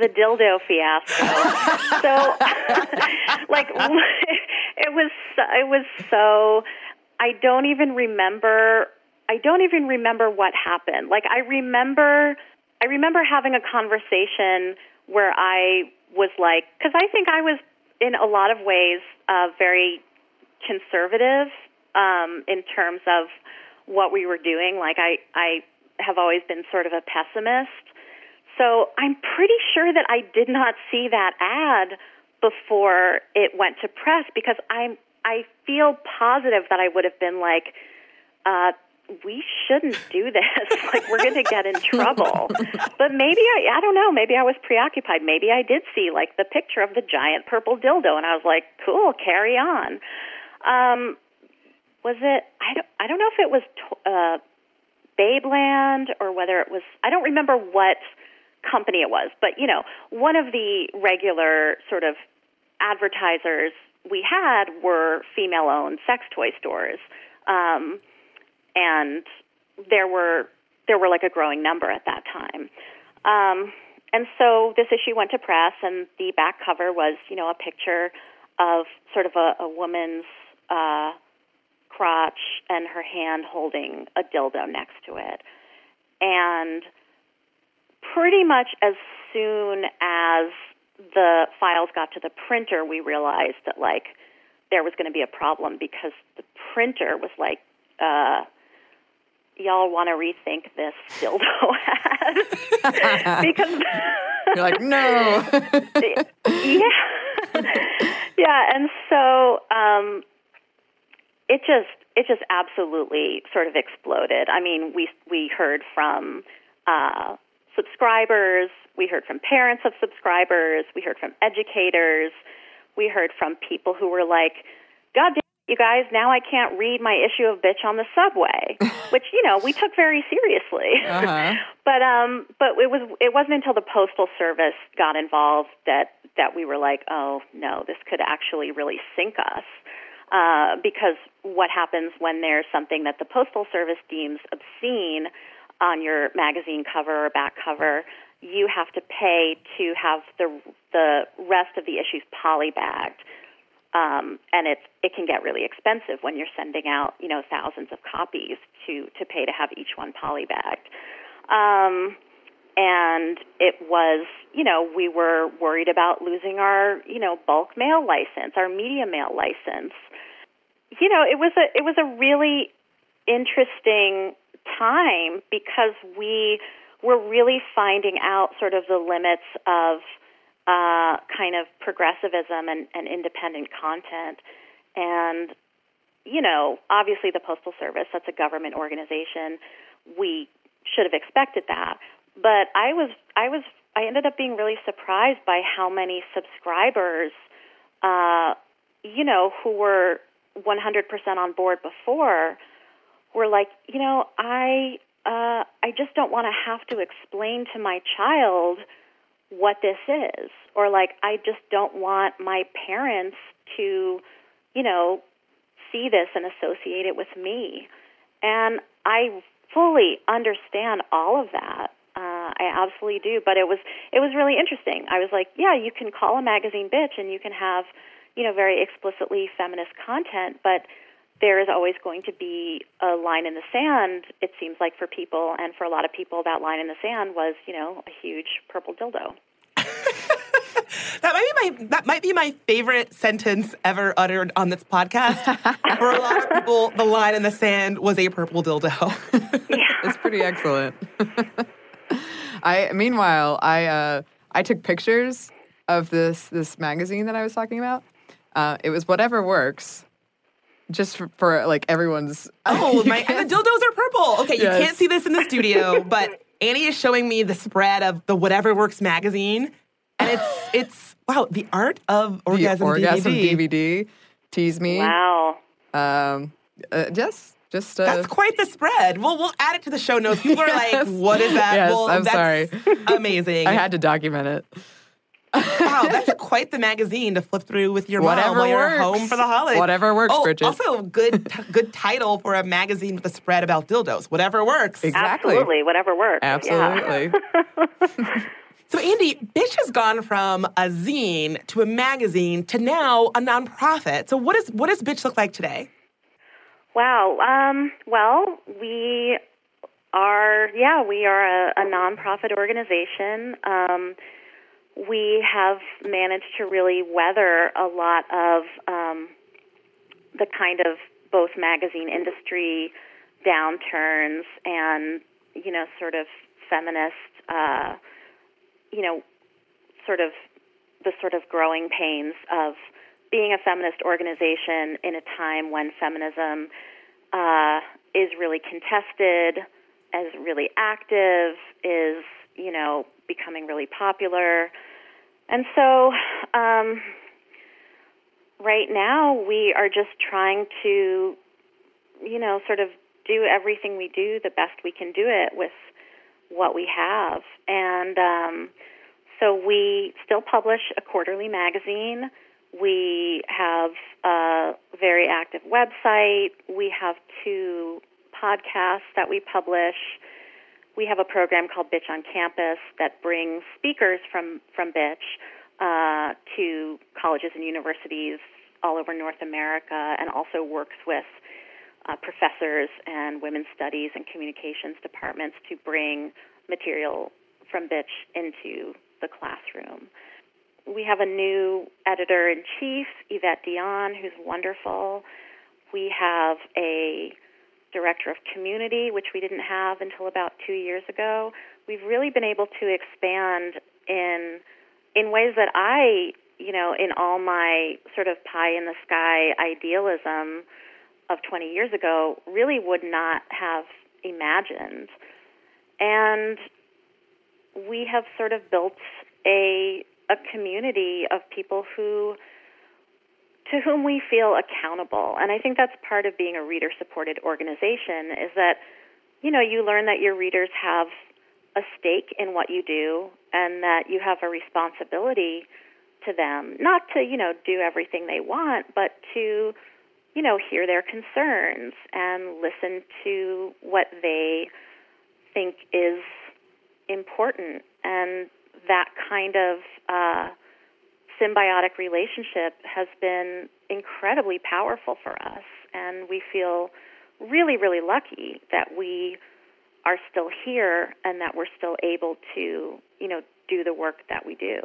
the dildo fiasco. so, like, it was so- it was so. I don't even remember. I don't even remember what happened. Like, I remember. I remember having a conversation where I was like, because I think I was in a lot of ways uh, very conservative um, in terms of what we were doing. Like I, I have always been sort of a pessimist. So I'm pretty sure that I did not see that ad before it went to press because I'm I feel positive that I would have been like, uh, we shouldn't do this. like we're going to get in trouble. but maybe I I don't know. Maybe I was preoccupied. Maybe I did see like the picture of the giant purple dildo, and I was like, cool, carry on. Um, was it? I don't. I don't know if it was uh, Babeland or whether it was. I don't remember what company it was, but you know, one of the regular sort of advertisers we had were female-owned sex toy stores, um, and there were there were like a growing number at that time. Um, and so this issue went to press, and the back cover was, you know, a picture of sort of a, a woman's uh, crotch and her hand holding a dildo next to it. And pretty much as soon as the files got to the printer, we realized that like there was going to be a problem because the printer was like, uh, y'all want to rethink this dildo ad? Because you're like no. Yeah. Yeah and so um it just it just absolutely sort of exploded. I mean we we heard from uh subscribers we heard from parents of subscribers we heard from educators we heard from people who were like god damn you guys, now I can't read my issue of Bitch on the subway, which you know we took very seriously. Uh-huh. but um, but it was it wasn't until the postal service got involved that that we were like, oh no, this could actually really sink us. Uh, because what happens when there's something that the postal service deems obscene on your magazine cover or back cover, you have to pay to have the the rest of the issues polybagged um, and it's it can get really expensive when you're sending out you know thousands of copies to to pay to have each one polybagged. Um, and it was you know we were worried about losing our you know bulk mail license, our media mail license. You know it was a it was a really interesting time because we were really finding out sort of the limits of uh, kind of progressivism and, and independent content. And, you know, obviously the Postal Service, that's a government organization. We should have expected that. But I was, I was, I ended up being really surprised by how many subscribers, uh, you know, who were 100% on board before were like, you know, I, uh, I just don't want to have to explain to my child what this is. Or like I just don't want my parents to you know see this and associate it with me. And I fully understand all of that. Uh, I absolutely do. But it was it was really interesting. I was like yeah you can call a magazine bitch and you can have you know very explicitly feminist content but there is always going to be a line in the sand it seems like for people and for a lot of people that line in the sand was you know a huge purple dildo that might be my that might be my favorite sentence ever uttered on this podcast. For a lot of people, the line in the sand was a purple dildo. yeah. it's pretty excellent. I meanwhile, I uh, I took pictures of this this magazine that I was talking about. Uh, it was whatever works, just for, for like everyone's. Oh, my and the dildos are purple. Okay, you can't see this in the studio, but Anney is showing me the spread of the Whatever Works magazine, and it's it's wow, the art of the orgasm, orgasm DVD. DVD. Tease me. wow Um, Uh, just, just. Uh, That's quite the spread. Well, we'll add it to the show notes. People are like, "What is that?" Yes, well, I'm that's sorry. Amazing. I had to document it. Wow, that's quite the magazine to flip through with your Whatever mom while you're works. home for the holidays. Whatever works, oh, Bridget. Also, good good title for a magazine with a spread about dildos. Whatever works. Exactly. Absolutely, whatever works. Yeah. Absolutely. So, Andi, Bitch has gone from a zine to a magazine to now a nonprofit. So, what is what does Bitch look like today? Wow. Um, well, we are, yeah, we are a, a nonprofit organization. Um, we have managed to really weather a lot of um, the kind of both magazine industry downturns and, you know, sort of feminist, uh, you know, sort of the sort of growing pains of being a feminist organization in a time when feminism uh, is really contested, is really active, is you know becoming really popular, and so um, right now we are just trying to you know sort of do everything we do the best we can do it with what we have, and um, so we still publish a quarterly magazine. We have a very active website. We have two podcasts that we publish. We have a program called Bitch on Campus that brings speakers from from Bitch uh, to colleges and universities all over North America, and also works with uh, professors and women's studies and communications departments to bring material from Bitch into the classroom. We have a new editor in chief, Evette Dionne, who's wonderful. We have a director of community, which we didn't have until about two years ago. We've really been able to expand in in ways that I, you know, in all my sort of pie in the sky idealism of 20 years ago, really would not have imagined. And we have sort of built a a community of people who to whom we feel accountable. And I think that's part of being a reader supported organization is that you know, you learn that your readers have a stake in what you do and that you have a responsibility to them, not to, you know, do everything they want, but to you know, hear their concerns and listen to what they think is important. And that kind of uh, symbiotic relationship has been incredibly powerful for us. And we feel really, really lucky that we are still here and that we're still able to, you know, do the work that we do.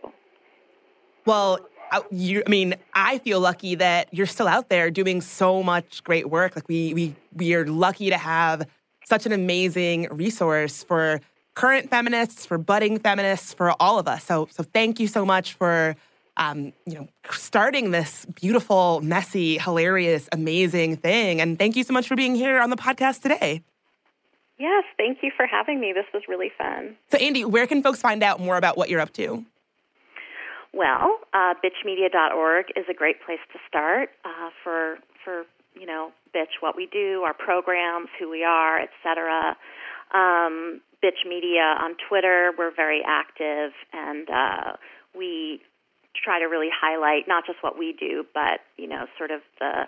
Well, I- you, I mean, I feel lucky that you're still out there doing so much great work. Like we, we, we are lucky to have such an amazing resource for current feminists, for budding feminists, for all of us. So, so thank you so much for, um, you know, starting this beautiful, messy, hilarious, amazing thing. And thank you so much for being here on the podcast today. Yes, thank you for having me. This was really fun. So, Andi, where can folks find out more about what you're up to? Well, uh, bitchmedia.org is a great place to start uh, for for you know bitch what we do, our programs, who we are, etc. Um, bitch Media on Twitter, we're very active, and uh, we try to really highlight not just what we do, but you know sort of the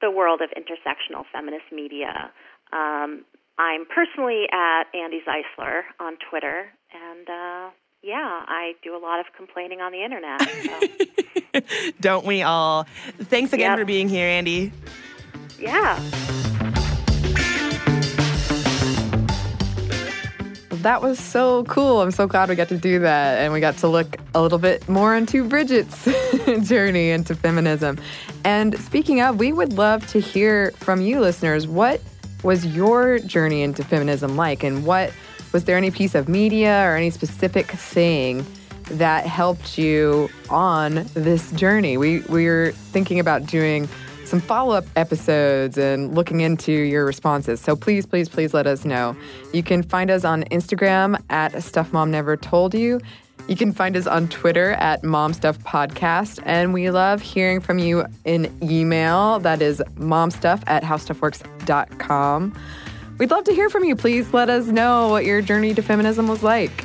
the world of intersectional feminist media. Um, I'm personally at Andi Zeisler on Twitter, and uh, yeah, I do a lot of complaining on the internet. So, Don't we all? Thanks again Yep. for being here, Andi. yeah. That was so cool. I'm so glad we got to do that. And we got to look a little bit more into Bridget's journey into feminism. And speaking of, we would love to hear from you, listeners. What was your journey into feminism like? And what was there any piece of media or any specific thing that helped you on this journey? We, we were thinking about doing some follow up episodes and looking into your responses. So please, please, please let us know. You can find us on Instagram at Stuff Mom Never Told You. You can find us on Twitter at Mom Stuff Podcast, and we love hearing from you in email. That is momstuff at howstuffworks.com. We'd love to hear from you. Please let us know what your journey to feminism was like.